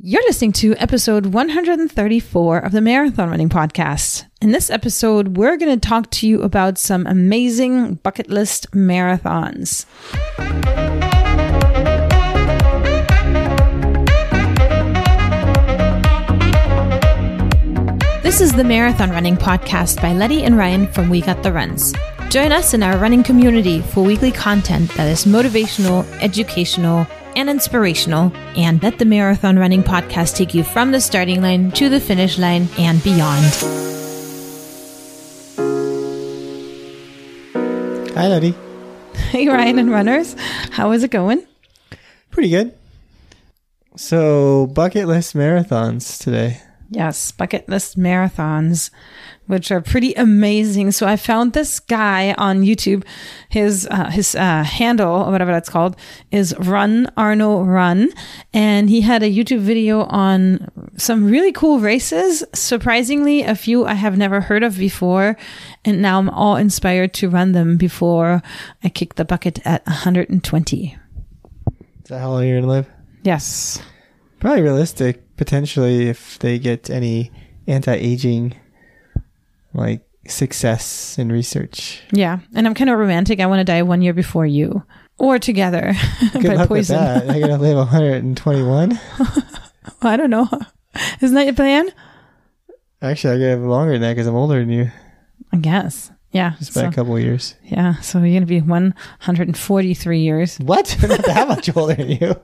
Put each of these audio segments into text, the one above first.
You're listening to episode 134 of the Marathon Running Podcast. In this episode, we're going to talk to you about some amazing bucket list marathons. This is the Marathon Running Podcast by Letty and Ryan from We Got the Runs. Join us in our running community for weekly content that is motivational, educational, and inspirational, and let the Marathon Running Podcast take you from the starting line to the finish line and beyond. Hi, Letty. Hey, Ryan and runners. How is it going? Pretty good. So, bucket list marathons today. Yes, bucket list marathons, which are pretty amazing. So I found this guy on YouTube. His uh, his uh, handle, or whatever that's called, is Run Arno Run, and he had a YouTube video on some really cool races. Surprisingly, a few I have never heard of before, and now I'm all inspired to run them before I kick the bucket at 120. Is that how long you're gonna live? Yes. Probably realistic. Potentially, if they get any anti-aging, like success in research. Yeah, and I'm kind of romantic. I want to die one year before you, or together Good by luck poison. with that. I'm gonna live 121. I don't know. Isn't that your plan? Actually, I'm gonna live longer than that because I'm older than you, I guess. Yeah. just by So, a couple of years. yeah. So you're gonna be 143 years. What? I'm not that much older than you.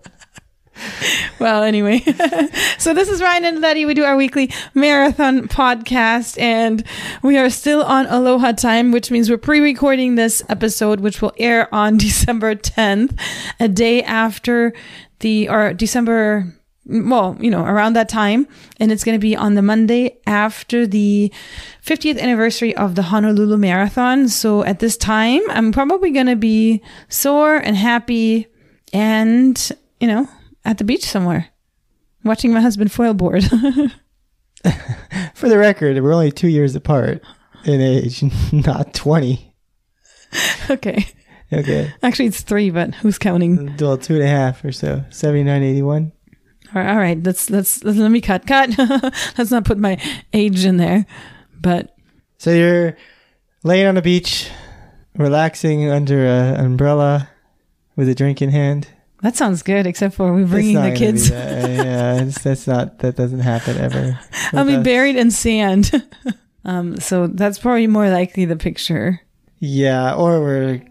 Well, anyway. so this is Ryan and Letty. We do our weekly marathon podcast, and we are still on Aloha time, which means we're pre-recording this episode, which will air on December 10th, a day after the or December. Well, you know, around that time, and it's going to be on the Monday after the 50th anniversary of the Honolulu Marathon. So at this time, I'm probably going to be sore and happy and, you know, at the beach somewhere watching my husband foil board. For the record, we're only two years apart in age, not 20. okay. Okay. Actually, it's three, but who's counting? Well, two and a half or so. 79, 81. All right, all right, let's, let's, let's let me cut, cut. let's not put my age in there. But So you're laying on the beach, relaxing under an umbrella with a drink in hand. That sounds good, except for we're bringing the kids. yeah, it's, that's not that doesn't happen ever. I'll be us. buried in sand. um, so that's probably more likely the picture. Yeah, or we're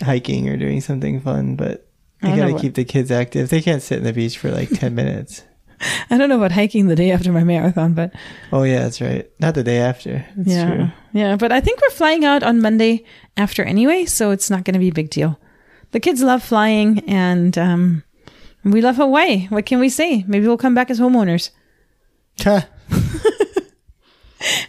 hiking or doing something fun, but you gotta keep the kids active. They can't sit in the beach for like ten minutes. I don't know about hiking the day after my marathon, but Oh yeah, that's right. Not the day after. That's yeah, true. yeah. But I think we're flying out on Monday after anyway, so it's not going to be a big deal. The kids love flying, and um, we love Hawaii. What can we say? Maybe we'll come back as homeowners. Ha.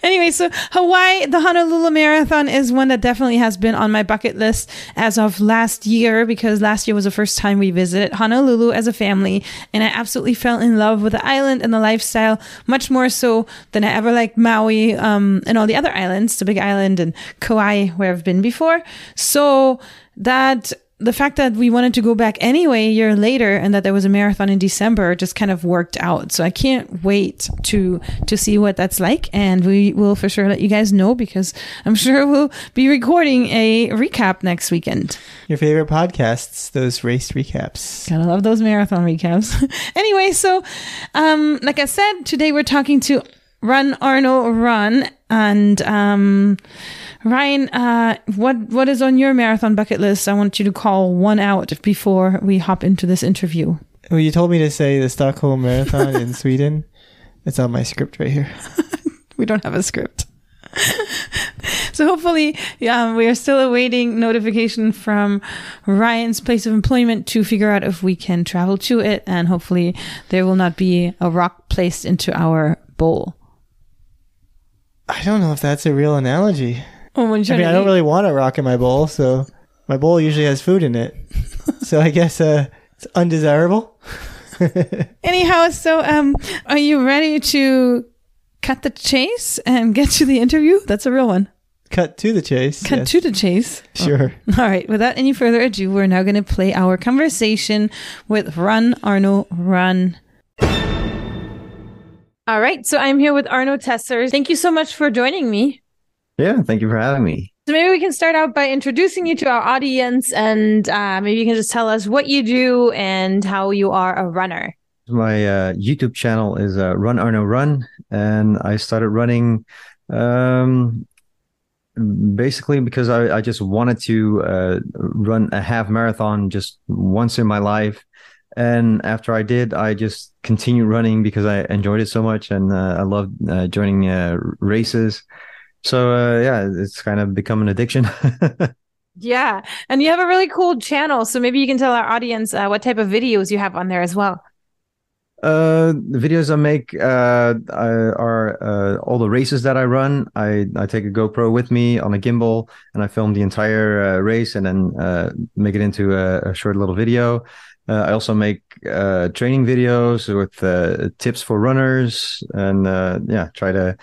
Anyway, so Hawaii, the Honolulu Marathon is one that definitely has been on my bucket list as of last year because last year was the first time we visited Honolulu as a family. And I absolutely fell in love with the island and the lifestyle, much more so than I ever liked Maui um, and all the other islands, the Big Island and Kauai, where I've been before. So that the fact that we wanted to go back anyway a year later and that there was a marathon in December just kind of worked out. So I can't wait to to see what that's like and we will for sure let you guys know because I'm sure we'll be recording a recap next weekend. Your favorite podcasts, those race recaps. Gotta love those marathon recaps. anyway, so um like I said, today we're talking to Run Arno Run and um Ryan, uh, what what is on your marathon bucket list? I want you to call one out before we hop into this interview. Well, you told me to say the Stockholm Marathon in Sweden. It's on my script right here. We don't have a script. so hopefully, yeah, we are still awaiting notification from Ryan's place of employment to figure out if we can travel to it, and hopefully there will not be a rock placed into our bowl. I don't know if that's a real analogy. Oh, when I mean, I don't to really want a rock in my bowl, so my bowl usually has food in it. so I guess uh, it's undesirable. Anyhow, so um, are you ready to cut the chase and get to the interview? That's a real one. Cut to the chase. Cut yes. to the chase. Sure. All right, without any further ado, we're now going to play our conversation with Run Arno Run. All right, so I'm here with Arno Tesser. Thank you so much for joining me. Yeah, thank you for having me. So maybe we can start out by introducing you to our audience, and uh, maybe you can just tell us what you do and how you are a runner. My uh, YouTube channel is uh, Run Arno Run, and I started running um, basically because I, I just wanted to uh, run a half marathon just once in my life. And after I did, I just continued running because I enjoyed it so much, and uh, I loved uh, joining uh, races. So uh, yeah, it's kind of become an addiction. Yeah, and you have a really cool channel, so maybe you can tell our audience uh, what type of videos you have on there as well. Uh, the videos I make uh, are uh, all the races that I run. I, I take a GoPro with me on a gimbal and I film the entire uh, race and then uh, make it into a, a short little video. Uh, I also make uh, training videos with tips for runners and uh, yeah, try to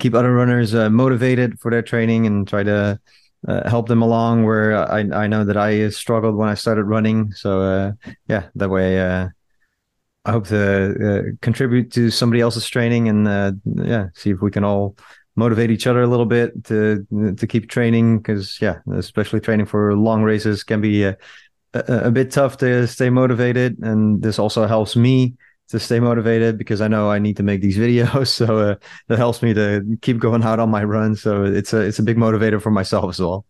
keep other runners motivated for their training and try to uh, help them along where I, I know that I struggled when I started running. So uh, yeah, that way uh, I hope to uh, contribute to somebody else's training and uh, yeah, see if we can all motivate each other a little bit to to keep training because yeah, especially training for long races can be uh, a, a bit tough to stay motivated, and this also helps me to stay motivated because I know I need to make these videos. So uh, that helps me to keep going out on my run. So it's a it's a big motivator for myself as well.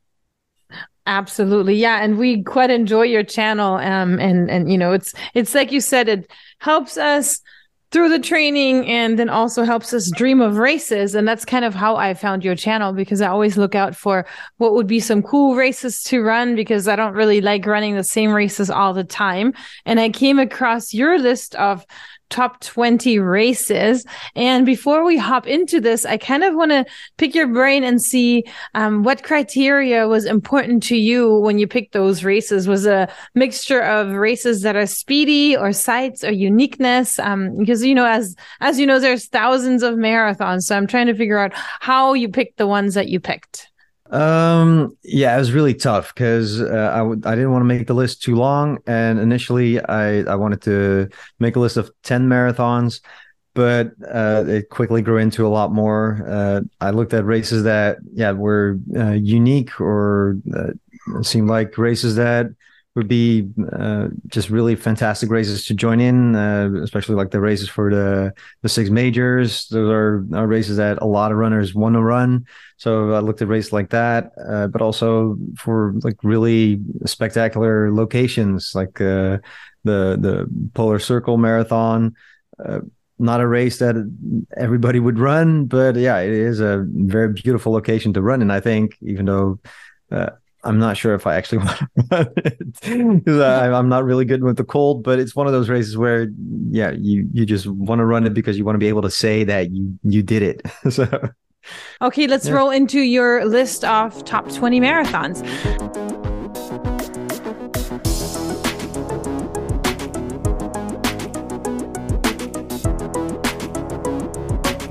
Absolutely. Yeah. And we quite enjoy your channel. Um, and, and, you know, it's, it's like you said, it helps us through the training and then also helps us dream of races. And that's kind of how I found your channel because I always look out for what would be some cool races to run because I don't really like running the same races all the time. And I came across your list of top 20 races. And before we hop into this, I kind of want to pick your brain and see um, what criteria was important to you when you picked those races. Was a mixture of races that are speedy or sights or uniqueness? Um, because you know, as as you know, there's thousands of marathons. So I'm trying to figure out how you picked the ones that you picked. Um, yeah, it was really tough because uh, I w- I didn't want to make the list too long, and initially I I wanted to make a list of ten marathons, but uh, it quickly grew into a lot more. Uh, I looked at races that yeah were uh, unique or uh, seemed like races that would be uh, just really fantastic races to join in, uh, especially like the races for the the six majors. Those are, are races that a lot of runners want to run. So I looked at races like that, uh, but also for like really spectacular locations, like uh, the the Polar Circle Marathon. Uh, not a race that everybody would run, but yeah, it is a very beautiful location to run in. I think, even though uh, I'm not sure if I actually want to run it because I'm not really good with the cold. But it's one of those races where, yeah, you you just want to run it because you want to be able to say that you you did it. so Okay, let's Yeah. roll into your list of top 20 marathons.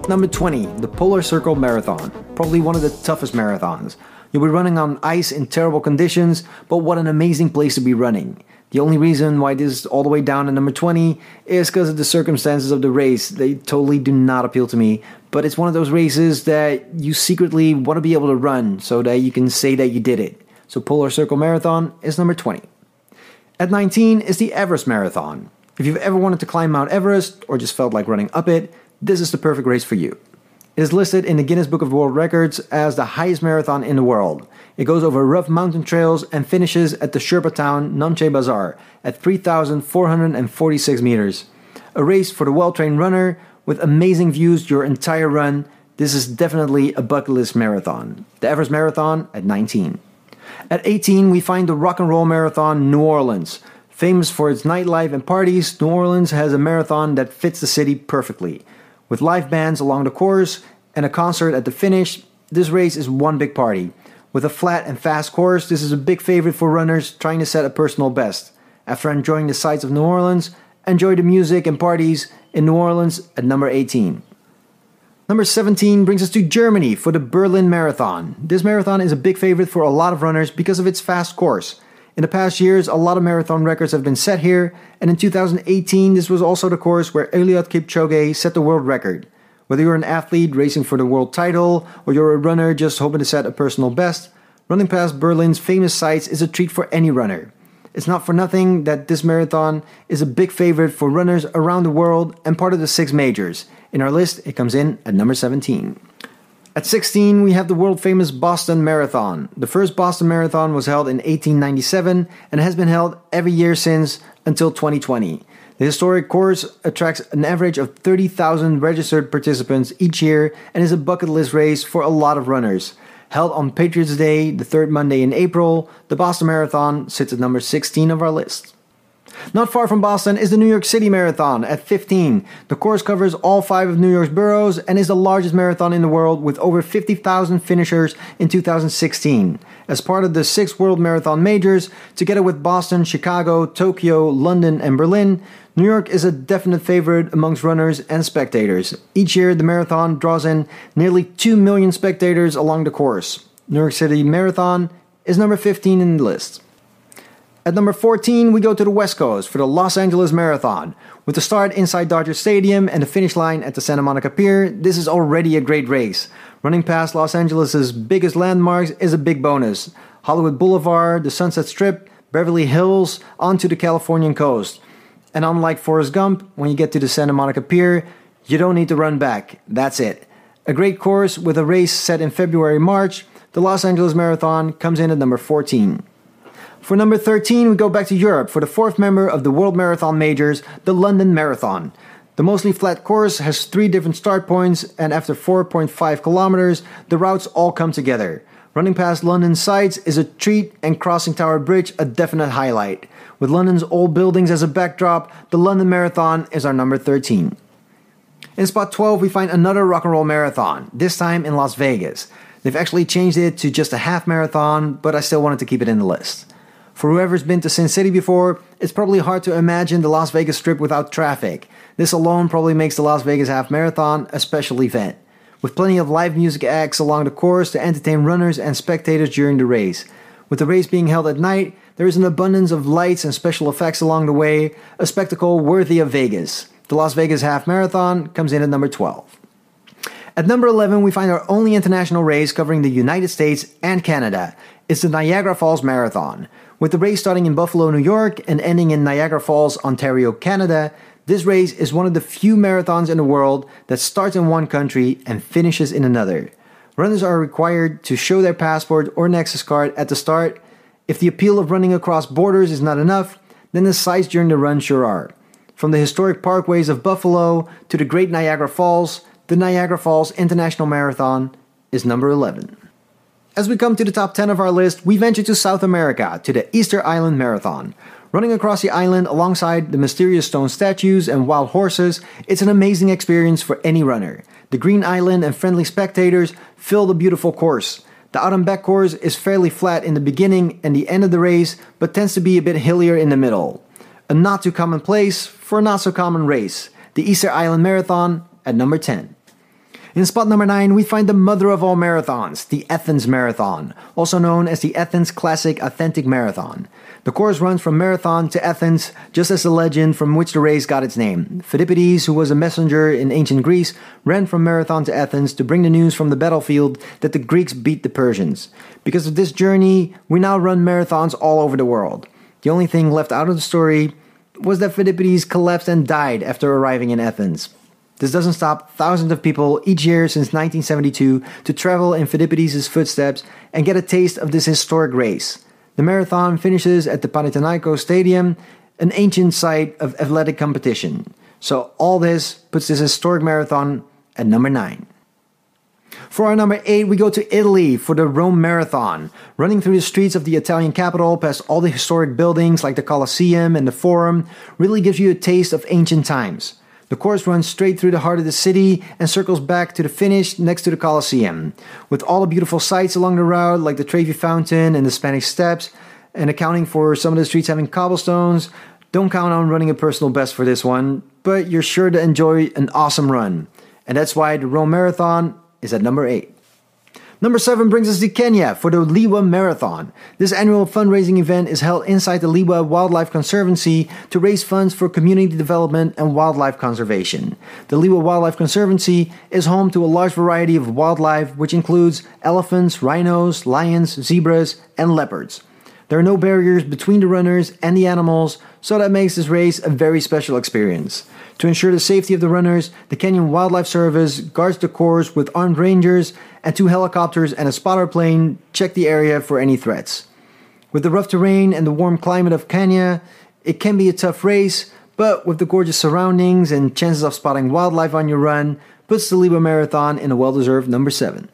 Number 20, the Polar Circle Marathon. Probably one of the toughest marathons. You'll be running on ice in terrible conditions, but what an amazing place to be running. The only reason why this is all the way down to number 20 is because of the circumstances of the race. They totally do not appeal to me, but it's one of those races that you secretly want to be able to run so that you can say that you did it. So Polar Circle Marathon is number 20. At 19 is the Everest Marathon. If you've ever wanted to climb Mount Everest or just felt like running up it, this is the perfect race for you. Is listed in the Guinness Book of World Records as the highest marathon in the world. It goes over rough mountain trails and finishes at the Sherpa town Namche Bazaar at 3,446 meters. A race for the well trained runner with amazing views your entire run, this is definitely a bucket list marathon. The Everest Marathon at 19. At 18, we find the Rock and Roll Marathon New Orleans. Famous for its nightlife and parties, New Orleans has a marathon that fits the city perfectly. With live bands along the course and a concert at the finish, this race is one big party. With a flat and fast course, this is a big favorite for runners trying to set a personal best. After enjoying the sights of New Orleans, enjoy the music and parties in New Orleans at number 18. Number 17 brings us to Germany for the Berlin Marathon. This marathon is a big favorite for a lot of runners because of its fast course. In the past years, a lot of marathon records have been set here, and in 2018, this was also the course where Eliud Kipchoge set the world record. Whether you're an athlete racing for the world title or you're a runner just hoping to set a personal best, running past Berlin's famous sights is a treat for any runner. It's not for nothing that this marathon is a big favorite for runners around the world and part of the six majors. In our list, it comes in at number 17. At 16, we have the world famous Boston Marathon. The first Boston Marathon was held in 1897 and has been held every year since until 2020. The historic course attracts an average of 30,000 registered participants each year and is a bucket list race for a lot of runners. Held on Patriots Day, the third Monday in April, the Boston Marathon sits at number 16 of our list. Not far from Boston is the New York City Marathon at 15. The course covers all five of New York's boroughs and is the largest marathon in the world with over 50,000 finishers in 2016. As part of the six World Marathon Majors, together with Boston, Chicago, Tokyo, London, and Berlin, New York is a definite favorite amongst runners and spectators. Each year, the marathon draws in nearly 2 million spectators along the course. New York City Marathon is number 15 in the list. At number 14, we go to the West Coast for the Los Angeles Marathon. With the start inside Dodger Stadium and the finish line at the Santa Monica Pier, this is already a great race. Running past Los Angeles' biggest landmarks is a big bonus Hollywood Boulevard, the Sunset Strip, Beverly Hills, onto the Californian coast. And unlike Forrest Gump, when you get to the Santa Monica Pier, you don't need to run back. That's it. A great course with a race set in February March, the Los Angeles Marathon comes in at number 14. For number 13, we go back to Europe for the fourth member of the World Marathon Majors, the London Marathon. The mostly flat course has three different start points, and after 4.5 kilometers, the routes all come together. Running past London sights is a treat, and crossing Tower Bridge a definite highlight. With London's old buildings as a backdrop, the London Marathon is our number 13. In spot 12, we find another rock and roll marathon, this time in Las Vegas. They've actually changed it to just a half marathon, but I still wanted to keep it in the list. For whoever's been to Sin City before, it's probably hard to imagine the Las Vegas Strip without traffic. This alone probably makes the Las Vegas Half Marathon a special event, with plenty of live music acts along the course to entertain runners and spectators during the race. With the race being held at night, there is an abundance of lights and special effects along the way, a spectacle worthy of Vegas. The Las Vegas Half Marathon comes in at number 12. At number 11, we find our only international race covering the United States and Canada. It's the Niagara Falls Marathon. With the race starting in Buffalo, New York, and ending in Niagara Falls, Ontario, Canada, this race is one of the few marathons in the world that starts in one country and finishes in another. Runners are required to show their passport or Nexus card at the start. If the appeal of running across borders is not enough, then the sights during the run sure are. From the historic parkways of Buffalo to the Great Niagara Falls, the Niagara Falls International Marathon is number 11. As we come to the top 10 of our list, we venture to South America to the Easter Island Marathon. Running across the island alongside the mysterious stone statues and wild horses, it's an amazing experience for any runner. The green island and friendly spectators fill the beautiful course. The Arembeek course is fairly flat in the beginning and the end of the race, but tends to be a bit hillier in the middle. A not too common place for a not so common race. The Easter Island Marathon at number 10. In spot number 9, we find the mother of all marathons, the Athens Marathon, also known as the Athens Classic Authentic Marathon. The course runs from Marathon to Athens, just as the legend from which the race got its name. Philippides, who was a messenger in ancient Greece, ran from Marathon to Athens to bring the news from the battlefield that the Greeks beat the Persians. Because of this journey, we now run marathons all over the world. The only thing left out of the story was that Philippides collapsed and died after arriving in Athens. This doesn't stop thousands of people each year since 1972 to travel in Philippides' footsteps and get a taste of this historic race. The marathon finishes at the Panathinaikos Stadium, an ancient site of athletic competition. So all this puts this historic marathon at number 9. For our number eight, we go to Italy for the Rome Marathon. Running through the streets of the Italian capital, past all the historic buildings like the Colosseum and the Forum, really gives you a taste of ancient times. The course runs straight through the heart of the city and circles back to the finish next to the Colosseum. With all the beautiful sights along the route, like the Trevi Fountain and the Spanish Steps, and accounting for some of the streets having cobblestones, don't count on running a personal best for this one, but you're sure to enjoy an awesome run. And that's why the Rome Marathon is at number 8. Number 7 brings us to Kenya for the Lewa Marathon. This annual fundraising event is held inside the Lewa Wildlife Conservancy to raise funds for community development and wildlife conservation. The Lewa Wildlife Conservancy is home to a large variety of wildlife, which includes elephants, rhinos, lions, zebras, and leopards. There are no barriers between the runners and the animals, so that makes this race a very special experience. To ensure the safety of the runners, the Kenyan Wildlife Service guards the course with armed rangers, and two helicopters and a spotter plane check the area for any threats. With the rough terrain and the warm climate of Kenya, it can be a tough race, but with the gorgeous surroundings and chances of spotting wildlife on your run, puts the Lewa Marathon in a well deserved number 7.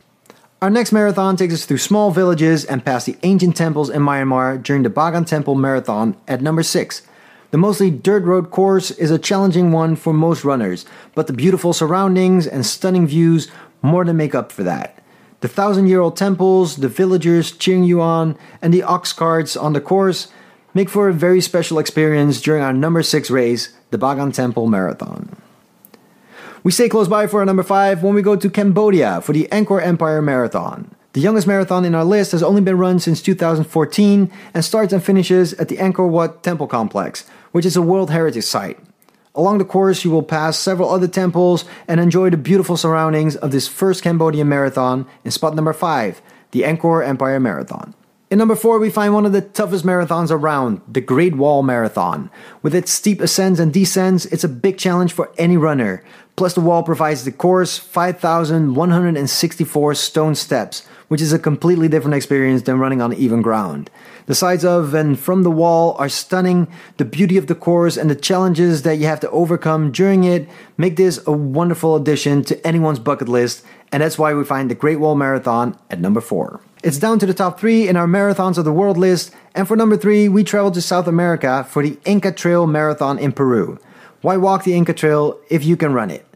Our next marathon takes us through small villages and past the ancient temples in Myanmar during the Bagan Temple Marathon at number 6. The mostly dirt road course is a challenging one for most runners, but the beautiful surroundings and stunning views more than make up for that. The thousand year old temples, the villagers cheering you on, and the ox carts on the course make for a very special experience during our number 6 race, the Bagan Temple Marathon. We stay close by for our number five when we go to Cambodia for the Angkor Empire Marathon. The youngest marathon in our list has only been run since 2014 and starts and finishes at the Angkor Wat Temple Complex, which is a World Heritage Site. Along the course, you will pass several other temples and enjoy the beautiful surroundings of this first Cambodian marathon in spot number 5, the Angkor Empire Marathon. In number 4, we find one of the toughest marathons around, the Great Wall Marathon. With its steep ascents and descents, it's a big challenge for any runner, Plus, the wall provides the course 5,164 stone steps, which is a completely different experience than running on even ground. The sides of and from the wall are stunning. The beauty of the course and the challenges that you have to overcome during it make this a wonderful addition to anyone's bucket list, and that's why we find the Great Wall Marathon at number 4. It's down to the top 3 in our Marathons of the World list, and for number 3, we travel to South America for the Inca Trail Marathon in Peru. Why walk the Inca Trail if you can run it?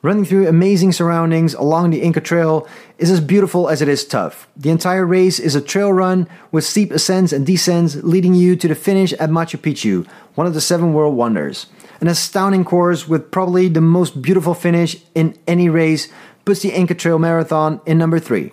Running through amazing surroundings along the Inca Trail is as beautiful as it is tough. The entire race is a trail run with steep ascents and descents leading you to the finish at Machu Picchu, one of the seven world wonders. An astounding course with probably the most beautiful finish in any race the Inca Trail Marathon in number 3.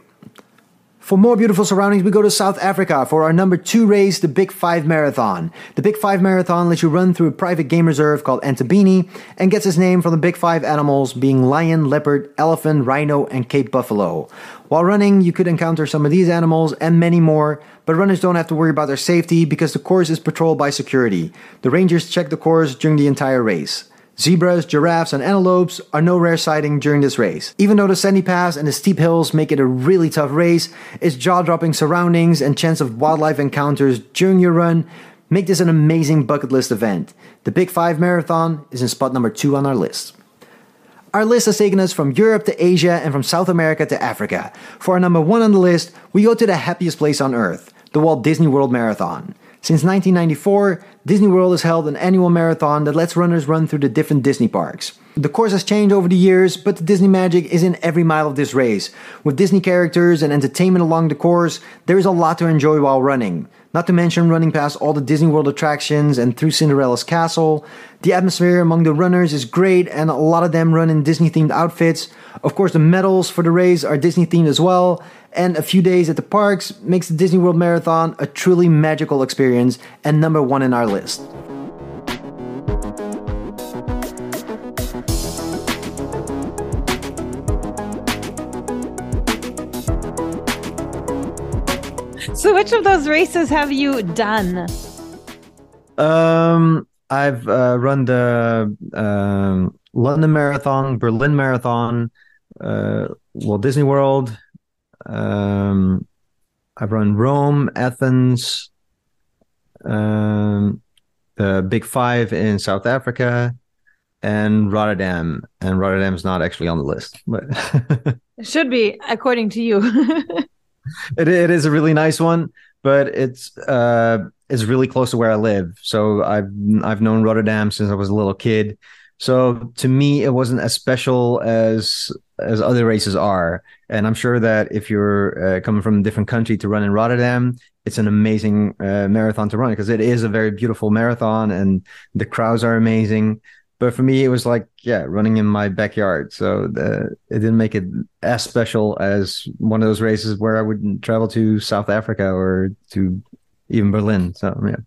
For more beautiful surroundings, we go to South Africa for our number two race, the Big Five Marathon. The Big Five Marathon lets you run through a private game reserve called Entabeni and gets its name from the Big Five animals being lion, leopard, elephant, rhino, and Cape buffalo. While running, you could encounter some of these animals and many more, but runners don't have to worry about their safety because the course is patrolled by security. The rangers check the course during the entire race. Zebras, giraffes, and antelopes are no rare sighting during this race. Even though the sandy paths and the steep hills make it a really tough race, its jaw-dropping surroundings and chance of wildlife encounters during your run make this an amazing bucket list event. The Big 5 Marathon is in spot number 2 on our list. Our list has taken us from Europe to Asia and from South America to Africa. For our number 1 on the list, we go to the happiest place on earth, the Walt Disney World Marathon. Since 1994, Disney World has held an annual marathon that lets runners run through the different Disney parks. The course has changed over the years, but the Disney magic is in every mile of this race. With Disney characters and entertainment along the course, there is a lot to enjoy while running. Not to mention running past all the Disney World attractions and through Cinderella's castle. The atmosphere among the runners is great, and a lot of them run in Disney themed outfits. Of course, the medals for the race are Disney themed as well, and a few days at the parks makes the Disney World Marathon a truly magical experience and number one in our list. Which of those races have you done? Um, I've uh, run the um, London Marathon, Berlin Marathon, uh, Walt Disney World, um, I've run Rome, Athens, um, the Big Five in South Africa, and Rotterdam. And Rotterdam is not actually on the list, but it should be according to you. it, it is a really nice one, but it's uh it's really close to where I live. So I've I've known Rotterdam since I was a little kid. So to me, it wasn't as special as as other races are. And I'm sure that if you're uh, coming from a different country to run in Rotterdam, it's an amazing uh, marathon to run because it is a very beautiful marathon and the crowds are amazing. But for me, it was like, yeah, running in my backyard. So the, it didn't make it as special as one of those races where I would travel to South Africa or to even Berlin. So, yeah.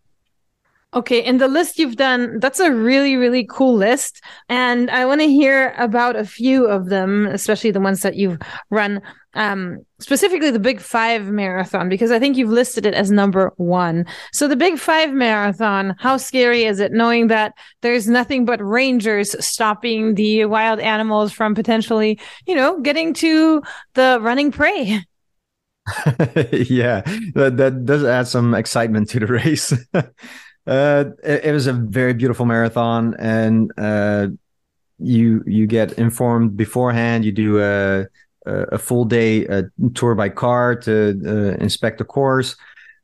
Okay, in the list you've done, that's a really, really cool list. And I want to hear about a few of them, especially the ones that you've run, um, specifically the Big Five Marathon, because I think you've listed it as number one. So, the Big Five Marathon, how scary is it knowing that there's nothing but rangers stopping the wild animals from potentially, you know, getting to the running prey? yeah, that, that does add some excitement to the race. Uh, it, it, was a very beautiful marathon, and uh, you you get informed beforehand. You do a a full day uh, tour by car to uh, inspect the course,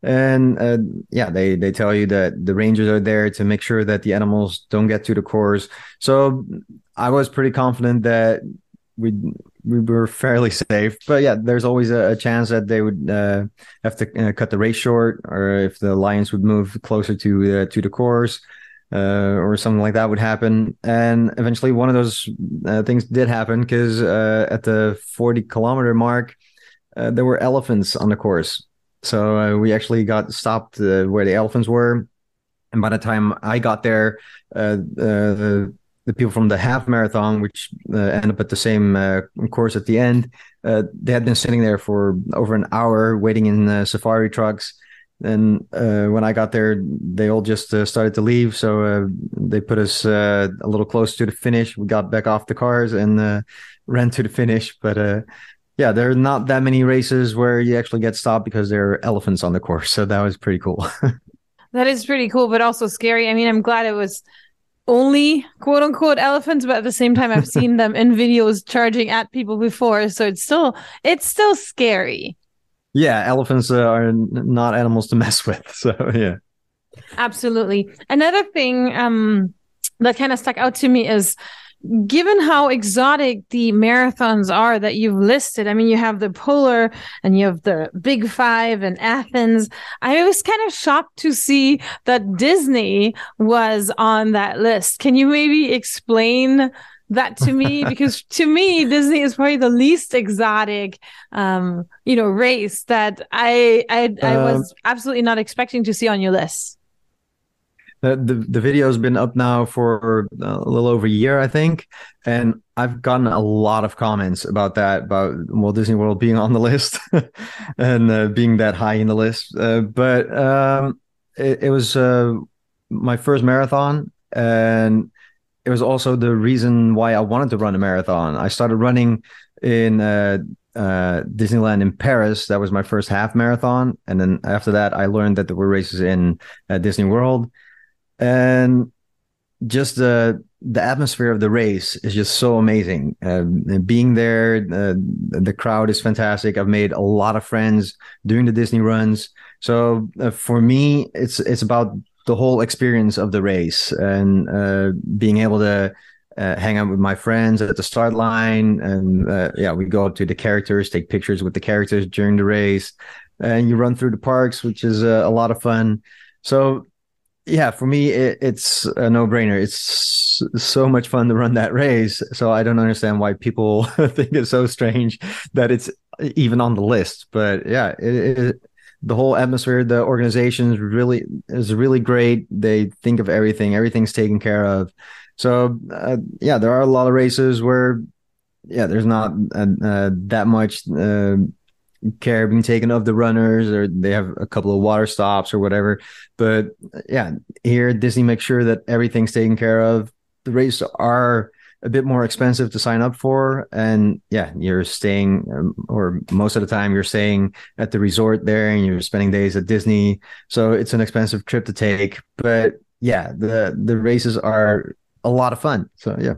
and uh, yeah, they they tell you that the rangers are there to make sure that the animals don't get to the course. So I was pretty confident that we we were fairly safe. But yeah, there's always a, a chance that they would uh, have to uh, cut the race short, or if the lions would move closer to uh, to the course, uh, or something like that would happen. And eventually, one of those uh, things did happen because uh, at the 40 kilometer mark, there were elephants on the course. So we actually got stopped where the elephants were. And by the time I got there, the the people from the half marathon, which uh, end up at the same uh, course at the end, uh, they had been sitting there for over an hour waiting in uh, safari trucks. And uh, when I got there, they all just uh, started to leave. So they put us a little close to the finish. We got back off the cars and ran to the finish. But yeah, there are not that many races where you actually get stopped because there are elephants on the course. So that was pretty cool. that is pretty cool, but also scary. I mean, I'm glad it was only quote unquote elephants, but at the same time, I've seen them in videos charging at people before, so it's still it's still scary. Yeah, elephants uh, are not animals to mess with. So yeah, absolutely. Another thing um, that kind of stuck out to me is given how exotic the marathons are that you've listed, I mean, you have the Polar and you have the Big Five and Athens. I was kind of shocked to see that Disney was on that list. Can you maybe explain that to me? because to me, Disney is probably the least exotic, um, you know, race that I I, I was um, absolutely not expecting to see on your list the, the, the video has been up now for a little over a year, I think, and I've gotten a lot of comments about that, about Walt Disney World being on the list and uh, being that high in the list. Uh, but um, it, it, was uh, my first marathon, and it was also the reason why I wanted to run a marathon. I started running in uh, uh, Disneyland in Paris. That was my first half marathon, and then after that, I learned that there were races in uh, Disney World and just the the atmosphere of the race is just so amazing. Uh, being there, uh, the crowd is fantastic. I've made a lot of friends doing the Disney runs. So uh, for me, it's it's about the whole experience of the race and uh, being able to uh, hang out with my friends at the start line, and uh, yeah, we go up to the characters, take pictures with the characters during the race, and you run through the parks, which is a lot of fun. So yeah, for me, it, it's a no brainer. It's so much fun to run that race. So I don't understand why people think it's so strange that it's even on the list. But yeah, it, it, the whole atmosphere, the organization is really is really great. They think of everything. Everything's taken care of. So uh, yeah, there are a lot of races where yeah, there's not uh, uh, that much uh, care being taken of the runners or they have a couple of water stops or whatever but yeah here disney makes sure that everything's taken care of the races are a bit more expensive to sign up for and yeah you're staying um, or most of the time you're staying at the resort there and you're spending days at disney so it's an expensive trip to take but yeah the the races are a lot of fun. So yeah.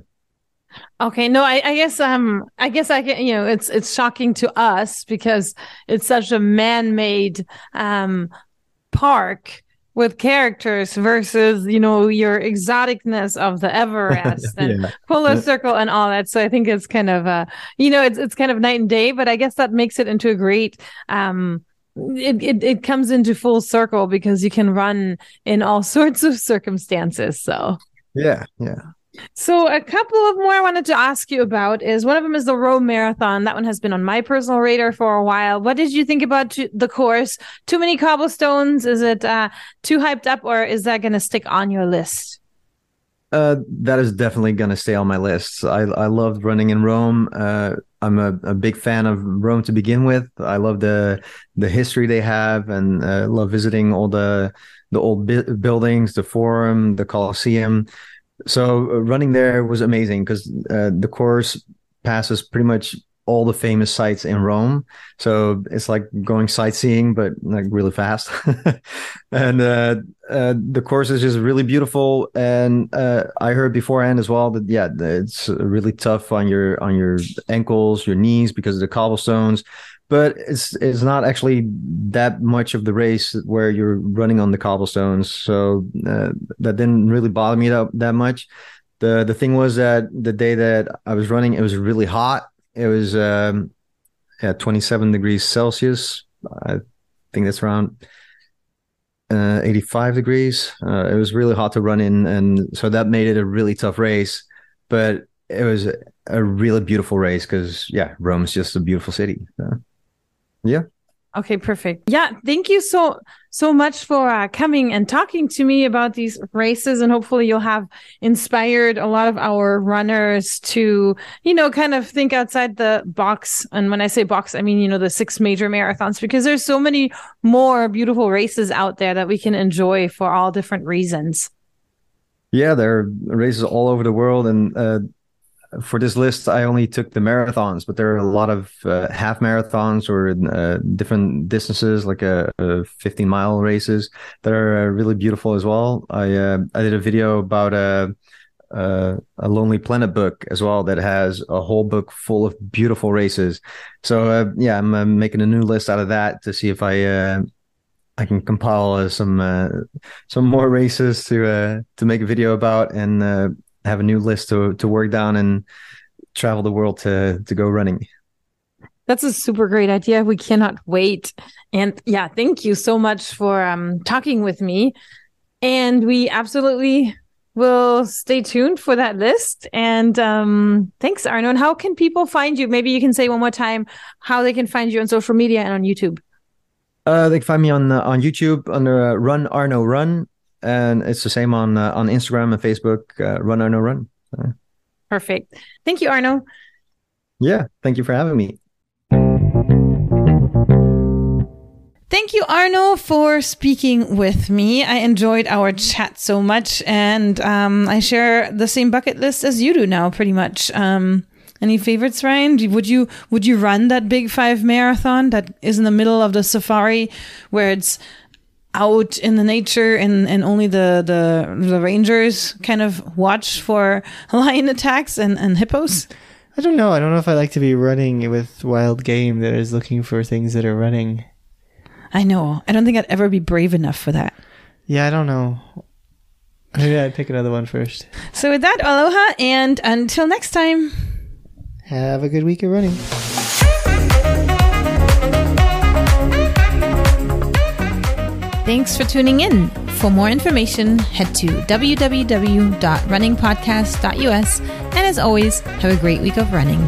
Okay, no, I, I, guess um I guess I can you know it's it's shocking to us because it's such a man-made um park with characters versus you know your exoticness of the Everest and yeah. Polar Circle and all that. So I think it's kind of uh you know it's it's kind of night and day, but I guess that makes it into a great um it, it it comes into full circle because you can run in all sorts of circumstances. So yeah, yeah. So a couple of more I wanted to ask you about is one of them is the Rome Marathon. That one has been on my personal radar for a while. What did you think about the course? Too many cobblestones? Is it uh, too hyped up, or is that going to stick on your list? Uh, that is definitely going to stay on my list. I I loved running in Rome. Uh, I'm a, a big fan of Rome to begin with. I love the the history they have, and uh, love visiting all the the old bi- buildings, the Forum, the Colosseum so uh, running there was amazing because uh, the course passes pretty much all the famous sites in Rome. So it's like going sightseeing, but like really fast. and uh, uh, the course is just really beautiful. And uh, I heard beforehand as well that yeah, it's really tough on your on your ankles, your knees because of the cobblestones but it's it's not actually that much of the race where you're running on the cobblestones. So uh, that didn't really bother me that, that much. The the thing was that the day that i was running it was really hot. It was um at 27 degrees celsius. I think that's around uh, 85 degrees. Uh, it was really hot to run in and so that made it a really tough race. But it was a really beautiful race because yeah rome's just a beautiful city so. Yeah. Okay, perfect. Yeah, thank you so so much for uh, coming and talking to me about these races, and hopefully you'll have inspired a lot of our runners to, you know, kind of think outside the box. And when I say box, I mean you know the six major marathons because there's so many more beautiful races out there that we can enjoy for all different reasons. Yeah, there are races all over the world, and uh, for this list, I only took the marathons, but there are a lot of uh, half marathons or uh, different distances, like a, uh, 15 mile races that are uh, really beautiful as well. I uh, I did a video about a, a, a Lonely Planet book as well that has a whole book full of beautiful races. So uh, yeah, I'm making a new list out of that to see if I I can compile some some more races to to make a video about and have a new list to to work down and travel the world to to go running. That's a super great idea. We cannot wait. And yeah, thank you so much for um, talking with me. And we absolutely will stay tuned for that list. And um, thanks, Arno. And how can people find you? Maybe you can say one more time how they can find you on social media and on YouTube. Uh, they can find me on uh, on YouTube under uh, Run Arno Run, and it's the same on uh, on Instagram and Facebook. Uh, run Arno Run. So. Perfect. Thank you, Arno. Yeah, thank you for having me. Thank you, Arno, for speaking with me. I enjoyed our chat so much, and um, I share the same bucket list as you do now, pretty much. Um, any favorites, Ryan? Would you would you run that big five marathon that is in the middle of the safari, where it's out in the nature and, and only the, the the rangers kind of watch for lion attacks and, and hippos? I don't know. I don't know if I like to be running with wild game that is looking for things that are running. I know. I don't think I'd ever be brave enough for that. Yeah, I don't know. Maybe I'd pick another one first. So with that, aloha and until next time. Have a good week of running. Thanks for tuning in. For more information, head to www.runningpodcast.us. And as always, have a great week of running.